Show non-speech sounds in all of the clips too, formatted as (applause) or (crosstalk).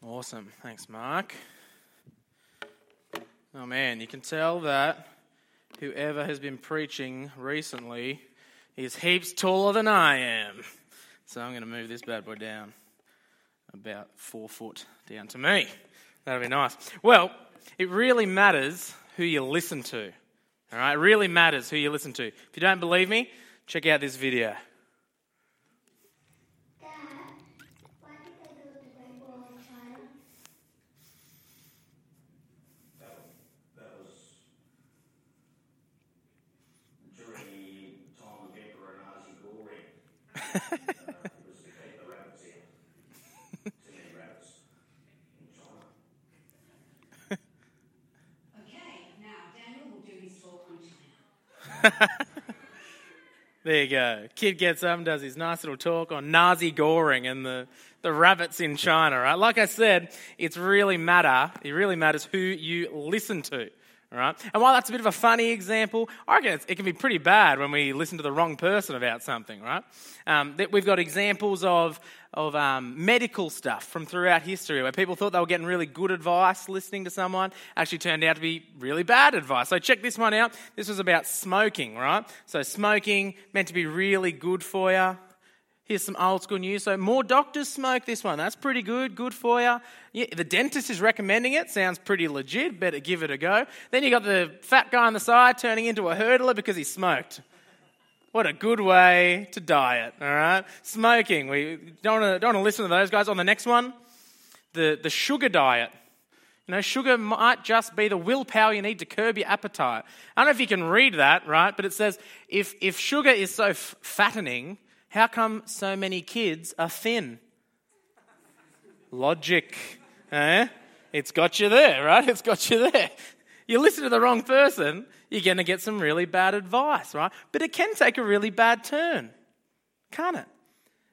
Awesome. Thanks, Mark. Oh, man, you can tell that whoever has been preaching recently is heaps taller than I am. So I'm going to move this bad boy down about four foot down to me. That'll be nice. Well, it really matters who you listen to. All right, it really matters who you listen to. If you don't believe me, check out this video. Dad, why did they build the Great Wall of China? That was during the time of Emperor Nazi Goring. uh, it was to keep the rabbits out. Too many rabbits in China. Okay, now Daniel will do his talk on China. (laughs) There you go. Kid gets up and does his nice little talk on Nazi goring and the, the rabbits in China, right? Like I said, it's really matter. It really matters who you listen to, right? And while that's a bit of a funny example, I reckon it can be pretty bad when we listen to the wrong person about something, right? Um, we've got examples of, of um, medical stuff from throughout history where people thought they were getting really good advice listening to someone, actually turned out to be really bad advice. So check this one out. This was about smoking, right? So smoking meant to be really good for you. Here's some old school news. So more doctors smoke this one. That's pretty good. Good for you. Yeah, the dentist is recommending it. Sounds pretty legit. Better give it a go. Then you got the fat guy on the side turning into a hurdler because he smoked. What a good way to diet, all right? Smoking. We don't want to, listen to those guys. On the next one, the, the sugar diet. You know, sugar might just be the willpower you need to curb your appetite. I don't know if you can read that, right? But it says if, if sugar is so f- fattening, how come so many kids are thin? Logic, eh? It's got you there, right? It's got you there. You listen to the wrong person, you're going to get some really bad advice, right? But it can take a really bad turn, can't it?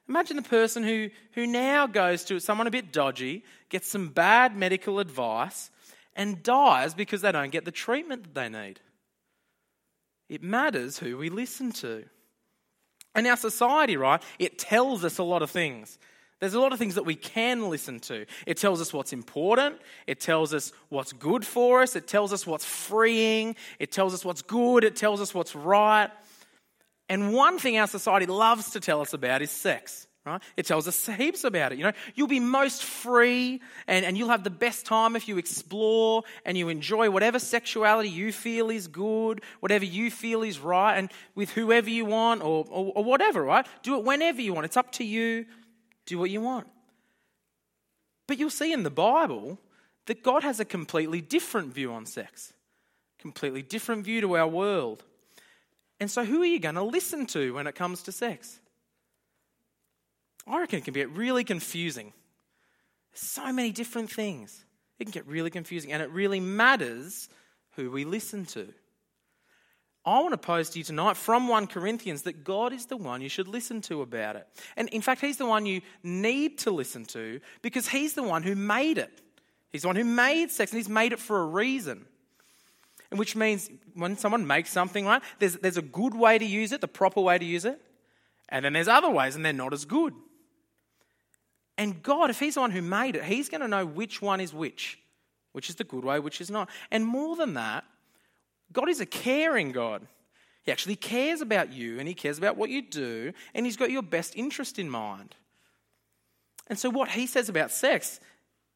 Imagine the person who, who now goes to someone a bit dodgy, gets some bad medical advice, and dies because they don't get the treatment that they need. It matters who we listen to. And our society, right, it tells us a lot of things. There's a lot of things that we can listen to. It tells us what's important. It tells us what's good for us. It tells us what's freeing. It tells us what's good. It tells us what's right. And one thing our society loves to tell us about is sex. Right? It tells us heaps about it. You know, you'll be most free and, and you'll have the best time if you explore and you enjoy whatever sexuality you feel is good, whatever you feel is right, and with whoever you want or, or, or whatever, right? Do it whenever you want. It's up to you. Do what you want. But you'll see in the Bible that God has a completely different view on sex, completely different view to our world. And so, who are you going to listen to when it comes to sex? I reckon it can get really confusing. So many different things. It can get really confusing, and it really matters who we listen to. I want to pose to you tonight from 1 Corinthians that God is the one you should listen to about it. And in fact, He's the one you need to listen to because He's the one who made it. He's the one who made sex, and He's made it for a reason. And which means when someone makes something, right, there's, there's a good way to use it, the proper way to use it, and then there's other ways, and they're not as good. And God, if He's the one who made it, He's going to know which one is which, which is the good way, which is not. And more than that, God is a caring God. He actually cares about you and He cares about what you do, and He's got your best interest in mind. And so, what He says about sex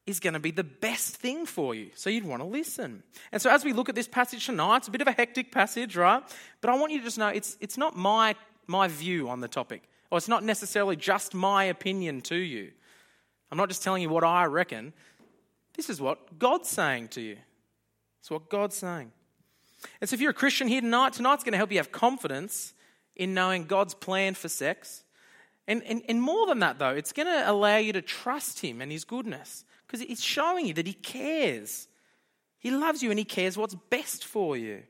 is going to be the best thing for you. So, you'd want to listen. And so, as we look at this passage tonight, it's a bit of a hectic passage, right? But I want you to just know it's, it's not my, my view on the topic, or it's not necessarily just my opinion to you. I'm not just telling you what I reckon. This is what God's saying to you. It's what God's saying. And so, if you're a Christian here tonight, tonight's going to help you have confidence in knowing God's plan for sex. And, and, and more than that, though, it's going to allow you to trust Him and His goodness because it's showing you that He cares. He loves you and He cares what's best for you.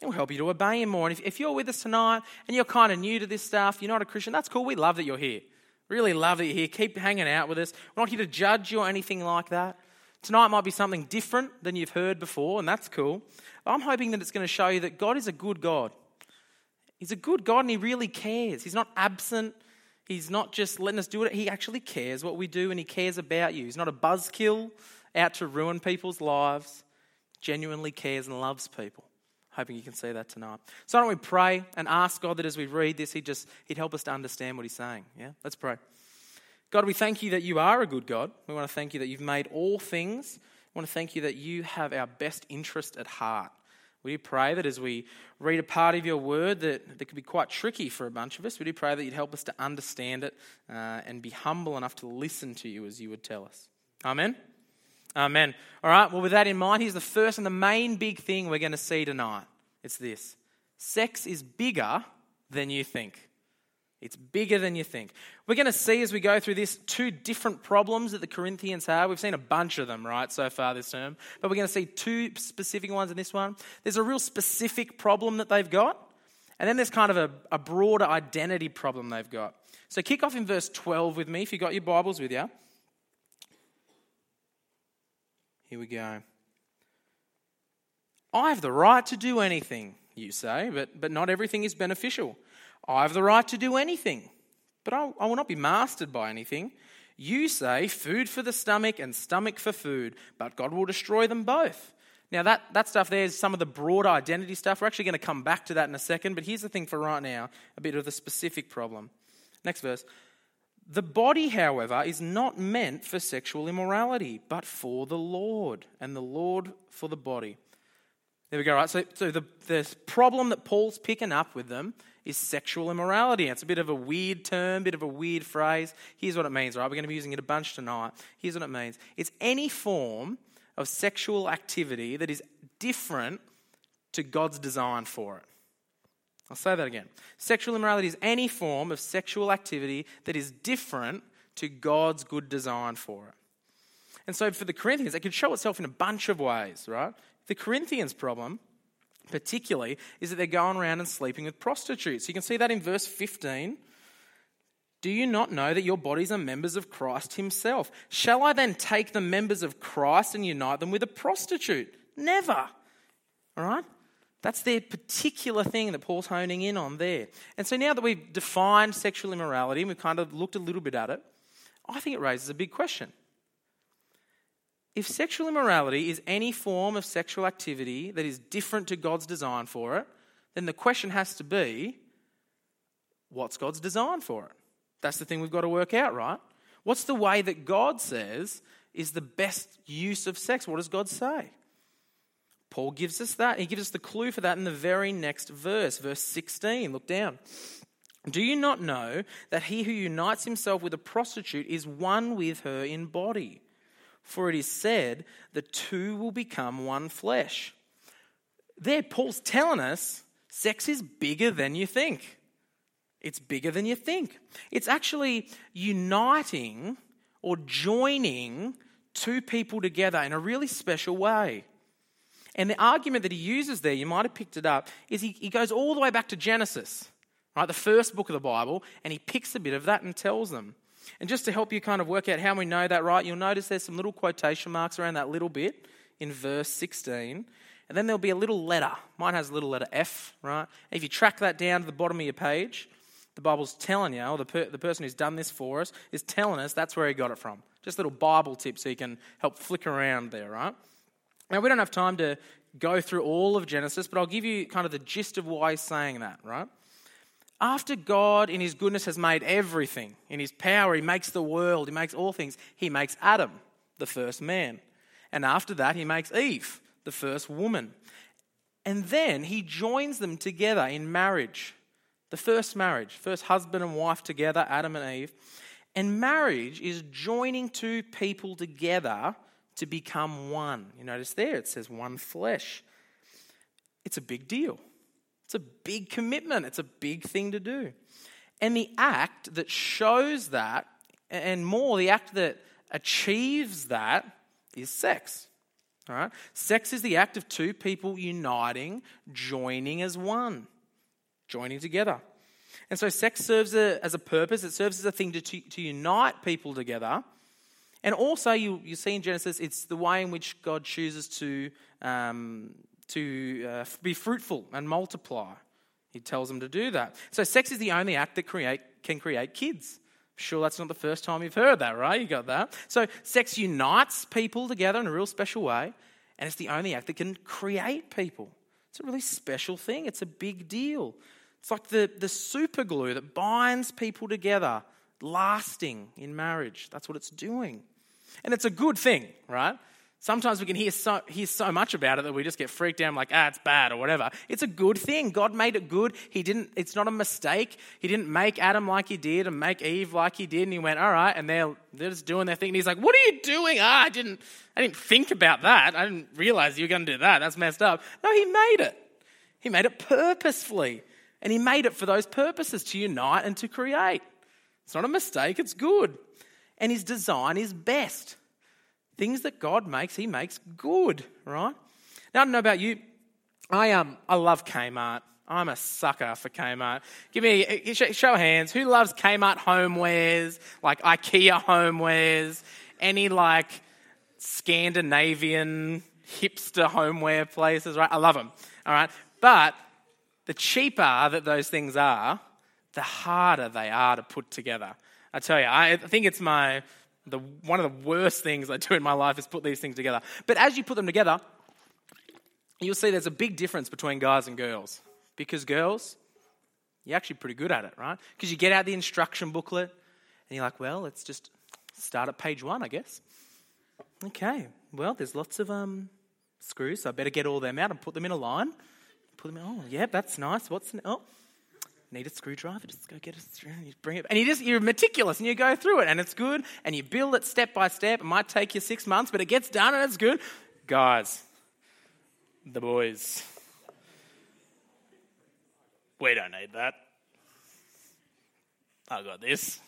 It will help you to obey Him more. And if, if you're with us tonight and you're kind of new to this stuff, you're not a Christian, that's cool. We love that you're here. Really love that you're here. Keep hanging out with us. We're not here to judge you or anything like that. Tonight might be something different than you've heard before, and that's cool. I'm hoping that it's going to show you that God is a good God. He's a good God and He really cares. He's not absent, He's not just letting us do it, He actually cares what we do and He cares about you. He's not a buzzkill out to ruin people's lives, genuinely cares and loves people. Hoping you can see that tonight. So, why don't we pray and ask God that as we read this, He'd just He'd help us to understand what He's saying. Yeah? Let's pray. God, we thank you that you are a good God. We want to thank you that you've made all things. We want to thank you that you have our best interest at heart. We pray that as we read a part of your word that, that could be quite tricky for a bunch of us, we do pray that you'd help us to understand it uh, and be humble enough to listen to you as you would tell us. Amen? Amen. All right, well, with that in mind, here's the first and the main big thing we're going to see tonight. It's this sex is bigger than you think. It's bigger than you think. We're going to see as we go through this two different problems that the Corinthians have. We've seen a bunch of them, right, so far this term, but we're going to see two specific ones in this one. There's a real specific problem that they've got, and then there's kind of a, a broader identity problem they've got. So kick off in verse 12 with me if you've got your Bibles with you. Here we go. I have the right to do anything, you say, but, but not everything is beneficial. I have the right to do anything, but I, I will not be mastered by anything. You say food for the stomach and stomach for food, but God will destroy them both. Now, that, that stuff there is some of the broad identity stuff. We're actually going to come back to that in a second, but here's the thing for right now a bit of the specific problem. Next verse. The body, however, is not meant for sexual immorality, but for the Lord, and the Lord for the body. There we go, right? So, so the, the problem that Paul's picking up with them is sexual immorality. It's a bit of a weird term, bit of a weird phrase. Here's what it means, right? We're going to be using it a bunch tonight. Here's what it means it's any form of sexual activity that is different to God's design for it. I'll say that again. Sexual immorality is any form of sexual activity that is different to God's good design for it. And so for the Corinthians, it could show itself in a bunch of ways, right? The Corinthians' problem particularly, is that they're going around and sleeping with prostitutes. You can see that in verse 15. Do you not know that your bodies are members of Christ Himself? Shall I then take the members of Christ and unite them with a prostitute? Never. All right? That's their particular thing that Paul's honing in on there. And so now that we've defined sexual immorality and we've kind of looked a little bit at it, I think it raises a big question. If sexual immorality is any form of sexual activity that is different to God's design for it, then the question has to be what's God's design for it? That's the thing we've got to work out, right? What's the way that God says is the best use of sex? What does God say? Paul gives us that. He gives us the clue for that in the very next verse, verse 16. Look down. Do you not know that he who unites himself with a prostitute is one with her in body? For it is said, the two will become one flesh. There, Paul's telling us sex is bigger than you think. It's bigger than you think. It's actually uniting or joining two people together in a really special way. And the argument that he uses there, you might have picked it up, is he, he goes all the way back to Genesis, right, the first book of the Bible, and he picks a bit of that and tells them. And just to help you kind of work out how we know that right, you'll notice there's some little quotation marks around that little bit in verse 16. And then there'll be a little letter. Mine has a little letter F, right? If you track that down to the bottom of your page, the Bible's telling you, or the, per, the person who's done this for us is telling us that's where he got it from. Just little Bible tip so you can help flick around there, right? Now, we don't have time to go through all of Genesis, but I'll give you kind of the gist of why he's saying that, right? After God, in his goodness, has made everything, in his power, he makes the world, he makes all things, he makes Adam, the first man. And after that, he makes Eve, the first woman. And then he joins them together in marriage, the first marriage, first husband and wife together, Adam and Eve. And marriage is joining two people together to become one. You notice there it says one flesh. It's a big deal. It's a big commitment, it's a big thing to do. And the act that shows that, and more, the act that achieves that, is sex. All right? Sex is the act of two people uniting, joining as one, joining together. And so sex serves a, as a purpose, it serves as a thing to, to, to unite people together. And also, you, you see in Genesis, it's the way in which God chooses to um, to uh, be fruitful and multiply. He tells them to do that. So, sex is the only act that create, can create kids. Sure, that's not the first time you've heard that, right? You got that. So, sex unites people together in a real special way, and it's the only act that can create people. It's a really special thing, it's a big deal. It's like the, the super glue that binds people together, lasting in marriage. That's what it's doing. And it's a good thing, right? Sometimes we can hear so, hear so much about it that we just get freaked out, like, ah, it's bad or whatever. It's a good thing. God made it good. He didn't, it's not a mistake. He didn't make Adam like he did and make Eve like he did. And he went, all right, and they're, they're just doing their thing. And he's like, what are you doing? Ah, I didn't, I didn't think about that. I didn't realize you were going to do that. That's messed up. No, he made it. He made it purposefully. And he made it for those purposes to unite and to create. It's not a mistake, it's good. And his design is best. Things that God makes, He makes good, right? Now, I don't know about you. I, um, I love Kmart. I'm a sucker for Kmart. Give me a show of hands. Who loves Kmart homewares, like IKEA homewares, any like Scandinavian hipster homeware places, right? I love them, all right? But the cheaper that those things are, the harder they are to put together. I tell you, I think it's my the, one of the worst things I do in my life is put these things together. But as you put them together, you'll see there's a big difference between guys and girls. Because girls, you're actually pretty good at it, right? Because you get out the instruction booklet and you're like, well, let's just start at page one, I guess. Okay, well, there's lots of um, screws, so I better get all them out and put them in a line. Put them in, oh, yeah, that's nice. What's, oh, need a screwdriver, just go get a screwdriver. Bring it, and you just you're meticulous and you go through it, and it's good, and you build it step by step. It might take you six months, but it gets done and it's good. Guys, the boys, we don't need that. I got this.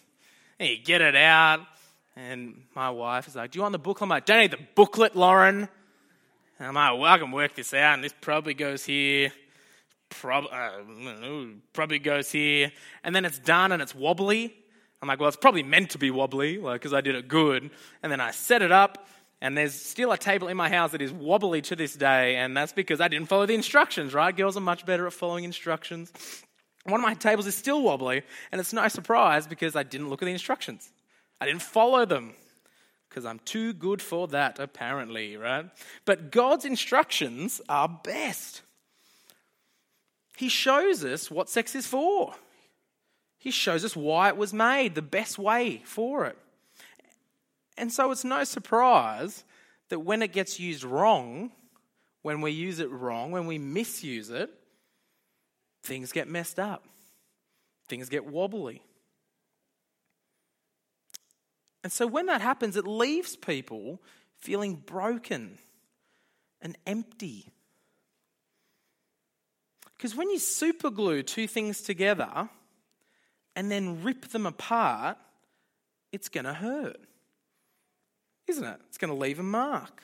And you get it out, and my wife is like, "Do you want the booklet?" I'm like, "Don't need the booklet, Lauren." And I'm like, "Well, I can work this out, and this probably goes here." Prob- uh, probably goes here, and then it's done and it's wobbly. I'm like, well, it's probably meant to be wobbly, like, because I did it good. And then I set it up, and there's still a table in my house that is wobbly to this day, and that's because I didn't follow the instructions, right? Girls are much better at following instructions. One of my tables is still wobbly, and it's no surprise because I didn't look at the instructions. I didn't follow them because I'm too good for that, apparently, right? But God's instructions are best. He shows us what sex is for. He shows us why it was made, the best way for it. And so it's no surprise that when it gets used wrong, when we use it wrong, when we misuse it, things get messed up, things get wobbly. And so when that happens, it leaves people feeling broken and empty because when you superglue two things together and then rip them apart, it's going to hurt, isn't it? It's going to leave a mark.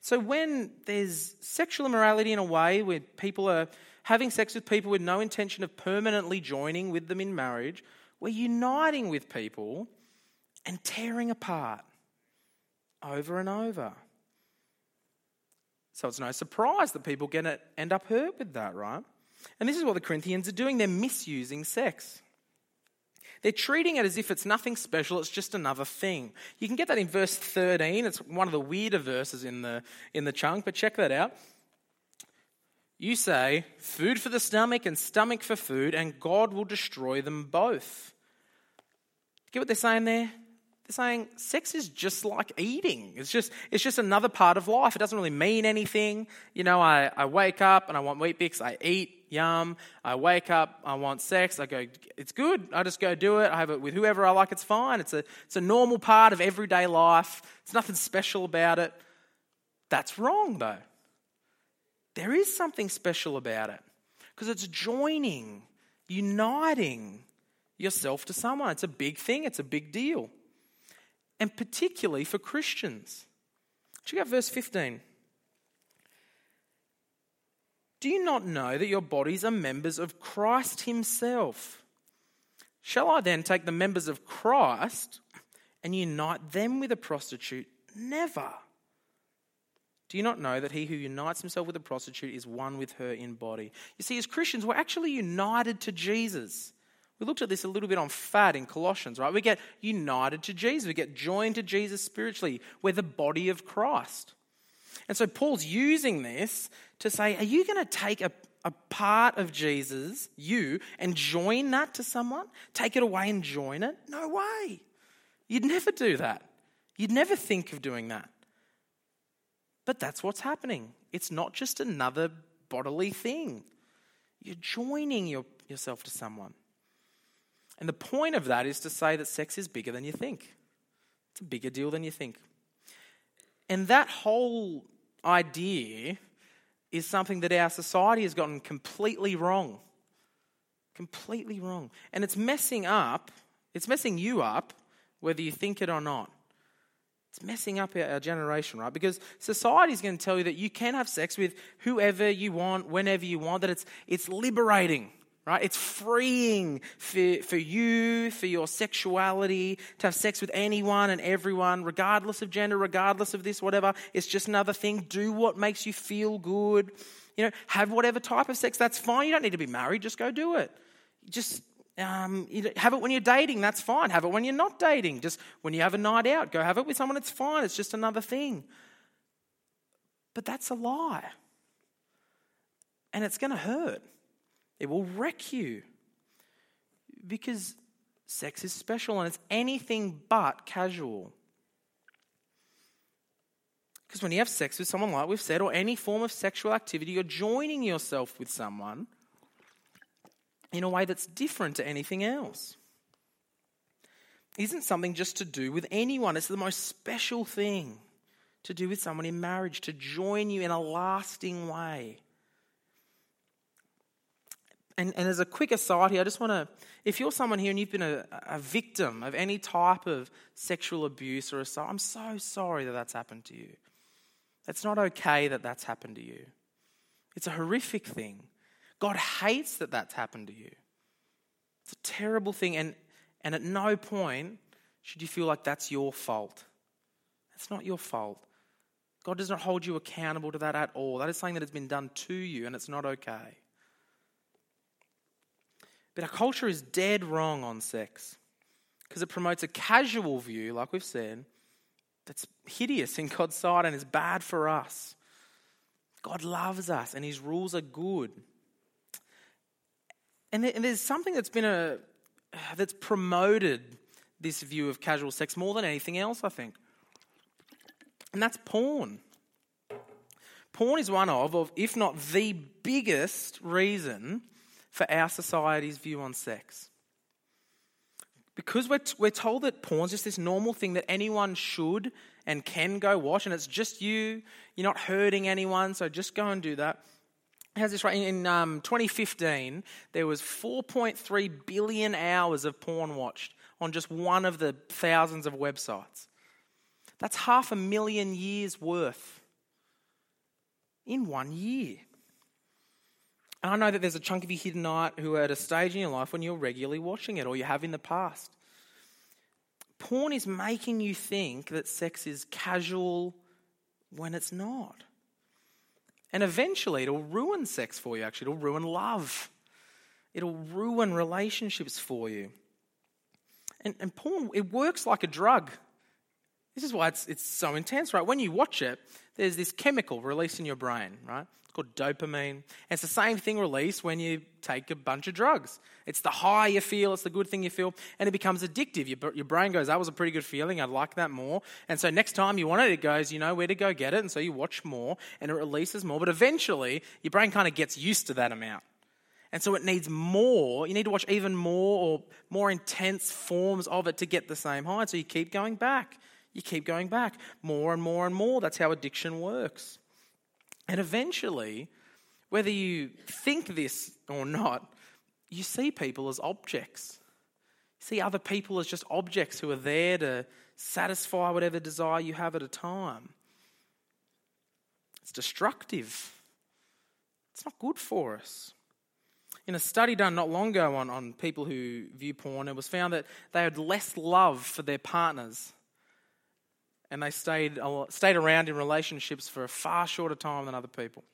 So when there's sexual immorality in a way where people are having sex with people with no intention of permanently joining with them in marriage, we're uniting with people and tearing apart over and over. So it's no surprise that people get end up hurt with that, right? And this is what the Corinthians are doing. They're misusing sex. They're treating it as if it's nothing special, it's just another thing. You can get that in verse 13. It's one of the weirder verses in the, in the chunk, but check that out. You say, food for the stomach and stomach for food, and God will destroy them both. Get what they're saying there? They're saying sex is just like eating. It's just, it's just another part of life. It doesn't really mean anything. You know, I, I wake up and I want Weet-Bix, I eat, yum. I wake up, I want sex. I go, it's good. I just go do it. I have it with whoever I like. It's fine. It's a, it's a normal part of everyday life. It's nothing special about it. That's wrong, though. There is something special about it because it's joining, uniting yourself to someone. It's a big thing, it's a big deal. And particularly for Christians. Check out verse 15. Do you not know that your bodies are members of Christ Himself? Shall I then take the members of Christ and unite them with a prostitute? Never. Do you not know that he who unites himself with a prostitute is one with her in body? You see, as Christians, we're actually united to Jesus. We looked at this a little bit on fat in Colossians, right? We get united to Jesus, we get joined to Jesus spiritually. We're the body of Christ. And so Paul's using this to say, Are you going to take a, a part of Jesus, you, and join that to someone? Take it away and join it? No way. You'd never do that. You'd never think of doing that. But that's what's happening. It's not just another bodily thing, you're joining your, yourself to someone. And the point of that is to say that sex is bigger than you think. It's a bigger deal than you think. And that whole idea is something that our society has gotten completely wrong. Completely wrong. And it's messing up, it's messing you up, whether you think it or not. It's messing up our, generation, right? Because society is going to tell you that you can have sex with whoever you want, whenever you want, that it's, it's liberating right? It's freeing for, for you, for your sexuality, to have sex with anyone and everyone, regardless of gender, regardless of this, whatever. It's just another thing. Do what makes you feel good. You know, have whatever type of sex. That's fine. You don't need to be married. Just go do it. Just um, have it when you're dating. That's fine. Have it when you're not dating. Just when you have a night out, go have it with someone. It's fine. It's just another thing. But that's a lie. And it's going to hurt. It will wreck you. Because sex is special and it's anything but casual. Because when you have sex with someone, like we've said, or any form of sexual activity, you're joining yourself with someone in a way that's different to anything else. is isn't something just to do with anyone, it's the most special thing to do with someone in marriage, to join you in a lasting way and, and as a quick aside here, I just want to, if you're someone here and you've been a, a victim of any type of sexual abuse or assault, I'm so sorry that that's happened to you. It's not okay that that's happened to you. It's a horrific thing. God hates that that's happened to you. It's a terrible thing, and, and at no point should you feel like that's your fault. It's not your fault. God does not hold you accountable to that at all. That is something that has been done to you, and it's not okay. But our culture is dead wrong on sex because it promotes a casual view, like we've said, that's hideous in God's sight and is bad for us. God loves us and his rules are good. And there's something that's been a that's promoted this view of casual sex more than anything else, I think. And that's porn. Porn is one of, of if not the biggest reason for our society's view on sex. Because we're, t- we're told that porn's just this normal thing that anyone should and can go watch, and it's just you, you're not hurting anyone, so just go and do that. Has this right in um, 2015, there was 4.3 billion hours of porn watched on just one of the thousands of websites. That's half a million years worth in one year. And I know that there's a chunk of you here tonight who are at a stage in your life when you're regularly watching it or you have in the past. Porn is making you think that sex is casual when it's not. And eventually it'll ruin sex for you, actually. It'll ruin love, it'll ruin relationships for you. And, and porn, it works like a drug. This is why it's, it's so intense, right? When you watch it, there's this chemical released in your brain, right? It's called dopamine. And it's the same thing released when you take a bunch of drugs. It's the high you feel, it's the good thing you feel, and it becomes addictive. Your, your brain goes, that was a pretty good feeling, I'd like that more. And so next time you want it, it goes, you know where to go get it, and so you watch more, and it releases more. But eventually, your brain kind of gets used to that amount. And so it needs more. You need to watch even more or more intense forms of it to get the same high. So you keep going back. You keep going back. More and more and more. That's how addiction works. And eventually, whether you think this or not, you see people as objects. You see other people as just objects who are there to satisfy whatever desire you have at a time. It's destructive. It's not good for us. In a study done not long ago on, on people who view porn, it was found that they had less love for their partners and they stayed, uh, stayed around in relationships for a far shorter time than other people.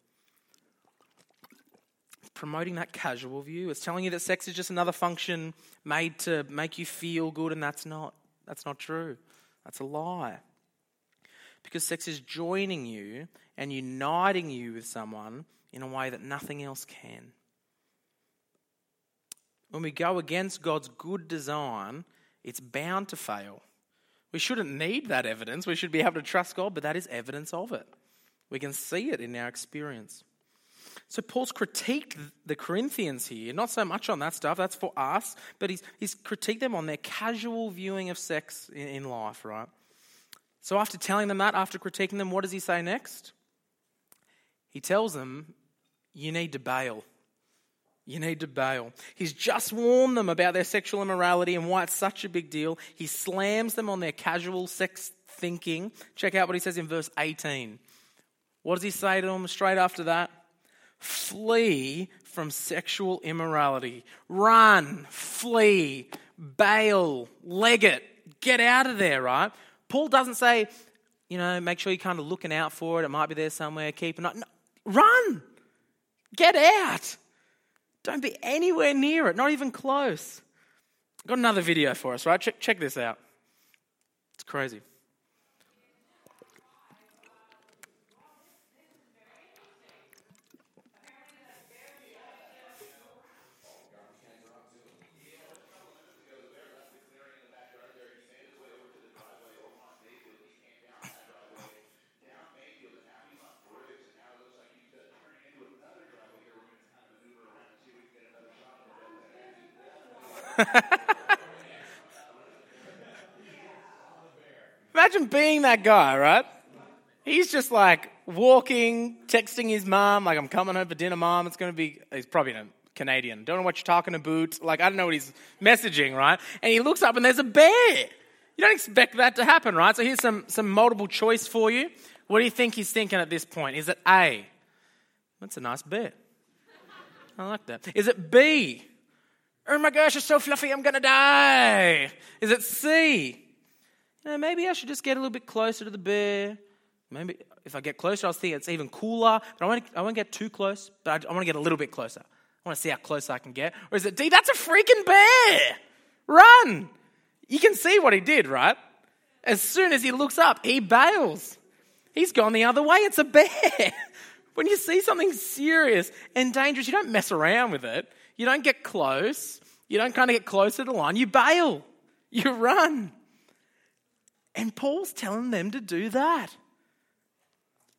Promoting that casual view. It's telling you that sex is just another function made to make you feel good, and that's not, that's not true. That's a lie. Because sex is joining you and uniting you with someone in a way that nothing else can. When we go against God's good design, it's bound to fail. We shouldn't need that evidence. We should be able to trust God, but that is evidence of it. We can see it in our experience. So Paul's critiqued the Corinthians here, not so much on that stuff, that's for us, but he's, he's critiqued them on their casual viewing of sex in, in life, right? So after telling them that, after critiquing them, what does he say next? He tells them, You need to bail. You need to bail. He's just warned them about their sexual immorality and why it's such a big deal. He slams them on their casual sex thinking. Check out what he says in verse 18. What does he say to them straight after that? Flee from sexual immorality. Run, flee, bail, leg it, get out of there, right? Paul doesn't say, you know, make sure you're kind of looking out for it. It might be there somewhere. Keep an eye. No, run, get out. Don't be anywhere near it, not even close. Got another video for us, right? Check, check this out. It's crazy. (laughs) Imagine being that guy, right? He's just like walking, texting his mom, like, I'm coming home for dinner, mom. It's going to be, he's probably a Canadian. Don't know what you're talking about. Like, I don't know what he's messaging, right? And he looks up and there's a bear. You don't expect that to happen, right? So here's some, some multiple choice for you. What do you think he's thinking at this point? Is it A? That's a nice bear. I like that. Is it B? Oh my gosh, it's so fluffy, I'm gonna die. Is it C? You know, maybe I should just get a little bit closer to the bear. Maybe if I get closer, I'll see it's even cooler. But I won't, I won't get too close, but I, I want to get a little bit closer. I want to see how close I can get. Or is it D? That's a freaking bear! Run! You can see what he did, right? As soon as he looks up, he bails. He's gone the other way. It's a bear. (laughs) when you see something serious and dangerous, you don't mess around with it. You don't get close. You don't kind of get close to the line. You bail. (laughs) You run. And Paul's telling them to do that.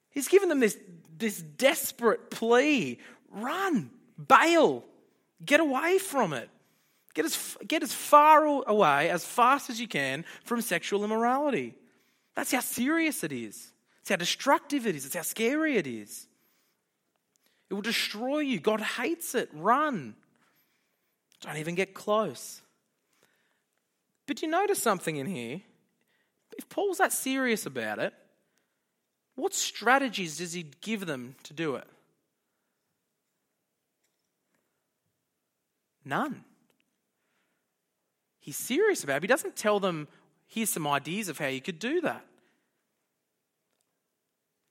He's given them this, this desperate plea run, bail, get away from it. Get as, get as far away, as fast as you can, from sexual immorality. That's how serious it is. It's how destructive it is. It's how scary it is. It will destroy you. God hates it. Run. Don't even get close. But you notice something in here? If Paul's that serious about it, what strategies does he give them to do it? None. He's serious about it. He doesn't tell them, here's some ideas of how you could do that.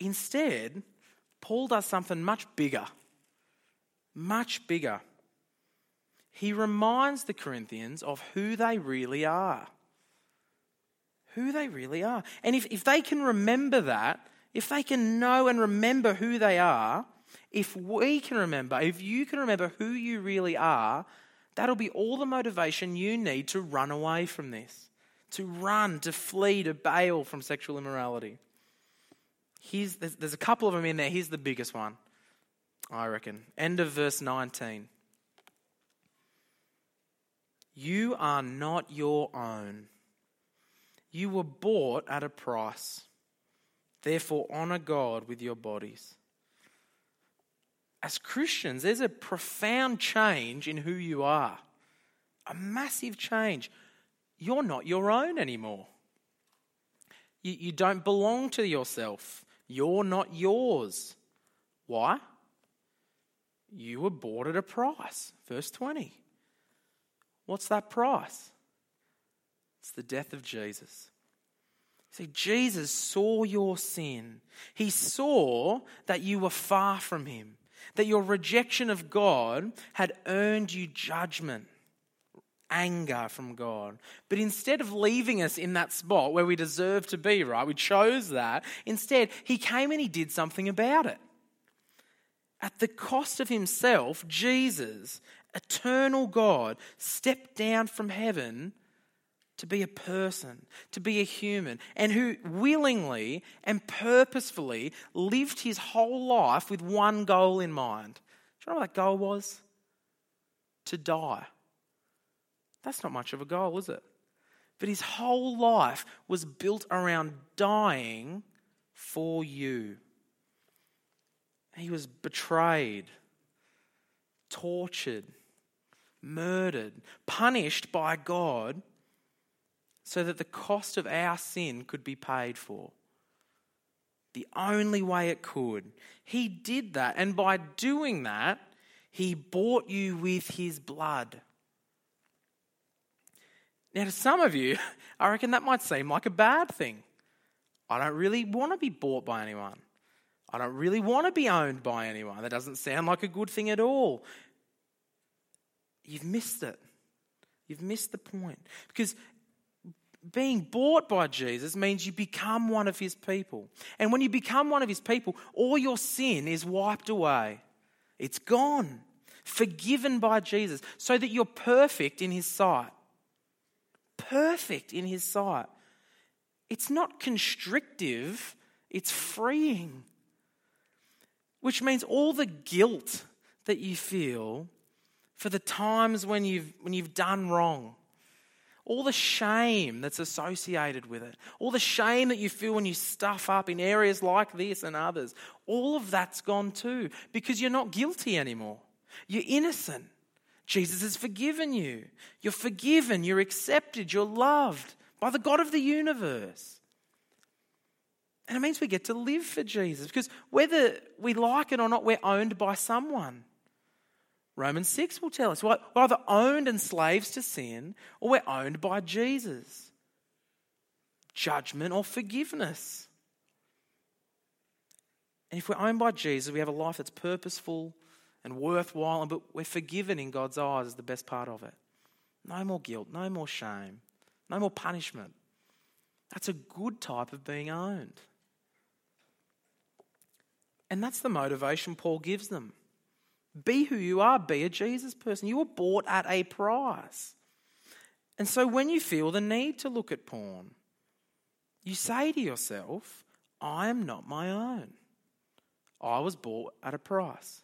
Instead, Paul does something much bigger. Much bigger. He reminds the Corinthians of who they really are. Who they really are. And if, if they can remember that, if they can know and remember who they are, if we can remember, if you can remember who you really are, that'll be all the motivation you need to run away from this, to run, to flee, to bail from sexual immorality. Here's, there's, there's a couple of them in there. Here's the biggest one, I reckon. End of verse 19. You are not your own. You were bought at a price. Therefore, honor God with your bodies. As Christians, there's a profound change in who you are, a massive change. You're not your own anymore. You, you don't belong to yourself, you're not yours. Why? You were bought at a price. Verse 20. What's that price? It's the death of Jesus. See, Jesus saw your sin. He saw that you were far from Him, that your rejection of God had earned you judgment, anger from God. But instead of leaving us in that spot where we deserve to be, right? We chose that. Instead, He came and He did something about it. At the cost of Himself, Jesus, eternal God, stepped down from heaven to be a person, to be a human, and who willingly and purposefully lived his whole life with one goal in mind. Do you know what that goal was? To die. That's not much of a goal, is it? But his whole life was built around dying for you. He was betrayed, tortured, murdered, punished by God so that the cost of our sin could be paid for. The only way it could. He did that, and by doing that, He bought you with His blood. Now, to some of you, (laughs) I reckon that might seem like a bad thing. I don't really want to be bought by anyone. I don't really want to be owned by anyone. That doesn't sound like a good thing at all. You've missed it. You've missed the point. Because being bought by Jesus means you become one of his people. And when you become one of his people, all your sin is wiped away. It's gone, forgiven by Jesus, so that you're perfect in his sight. Perfect in his sight. It's not constrictive, it's freeing. Which means all the guilt that you feel for the times when you've, when you've done wrong all the shame that's associated with it, all the shame that you feel when you stuff up in areas like this and others, all of that's gone too because you're not guilty anymore. You're innocent. Jesus has forgiven you. You're forgiven, you're accepted, you're loved by the God of the universe. And it means we get to live for Jesus because whether we like it or not, we're owned by someone. Romans 6 will tell us we're either owned and slaves to sin or we're owned by Jesus. Judgment or forgiveness. And if we're owned by Jesus, we have a life that's purposeful and worthwhile, but we're forgiven in God's eyes is the best part of it. No more guilt, no more shame, no more punishment. That's a good type of being owned. And that's the motivation Paul gives them. Be who you are, be a Jesus person. You were bought at a price. And so when you feel the need to look at porn, you say to yourself, I am not my own. I was bought at a price.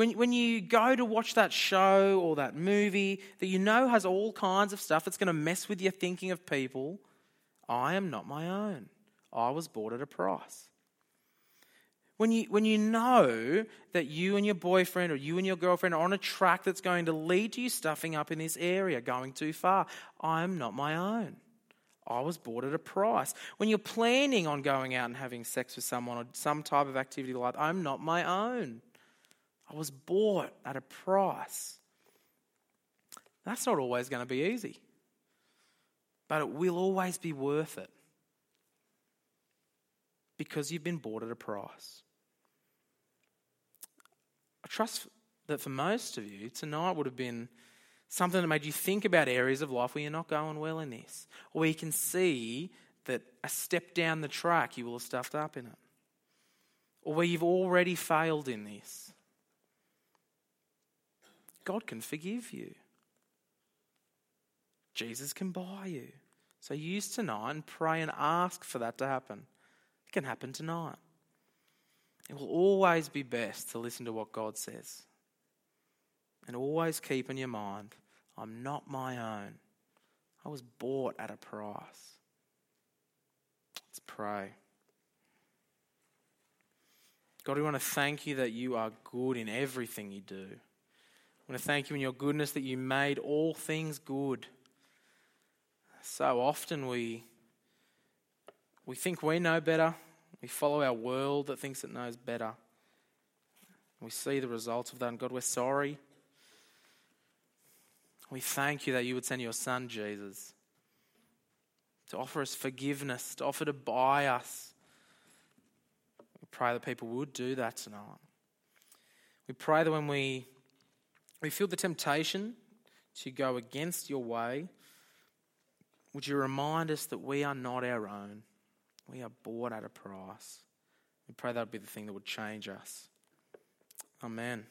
When, when you go to watch that show or that movie that you know has all kinds of stuff that's going to mess with your thinking of people, I am not my own. I was bought at a price. When you, when you know that you and your boyfriend or you and your girlfriend are on a track that's going to lead to you stuffing up in this area, going too far, I'm not my own. I was bought at a price. When you're planning on going out and having sex with someone or some type of activity like I'm not my own. I was bought at a price. That's not always going to be easy, but it will always be worth it because you've been bought at a price. I trust that for most of you, tonight would have been something that made you think about areas of life where you're not going well in this, or where you can see that a step down the track you will have stuffed up in it, or where you've already failed in this. God can forgive you. Jesus can buy you. So use tonight and pray and ask for that to happen. It can happen tonight. It will always be best to listen to what God says. And always keep in your mind I'm not my own. I was bought at a price. Let's pray. God, we want to thank you that you are good in everything you do. I want to thank you in your goodness that you made all things good. So often we, we think we know better. We follow our world that thinks it knows better. We see the results of that, and God, we're sorry. We thank you that you would send your son, Jesus, to offer us forgiveness, to offer to buy us. We pray that people would do that tonight. We pray that when we, we feel the temptation to go against your way, would you remind us that we are not our own? We are bought at a price. We pray that would be the thing that would change us. Amen.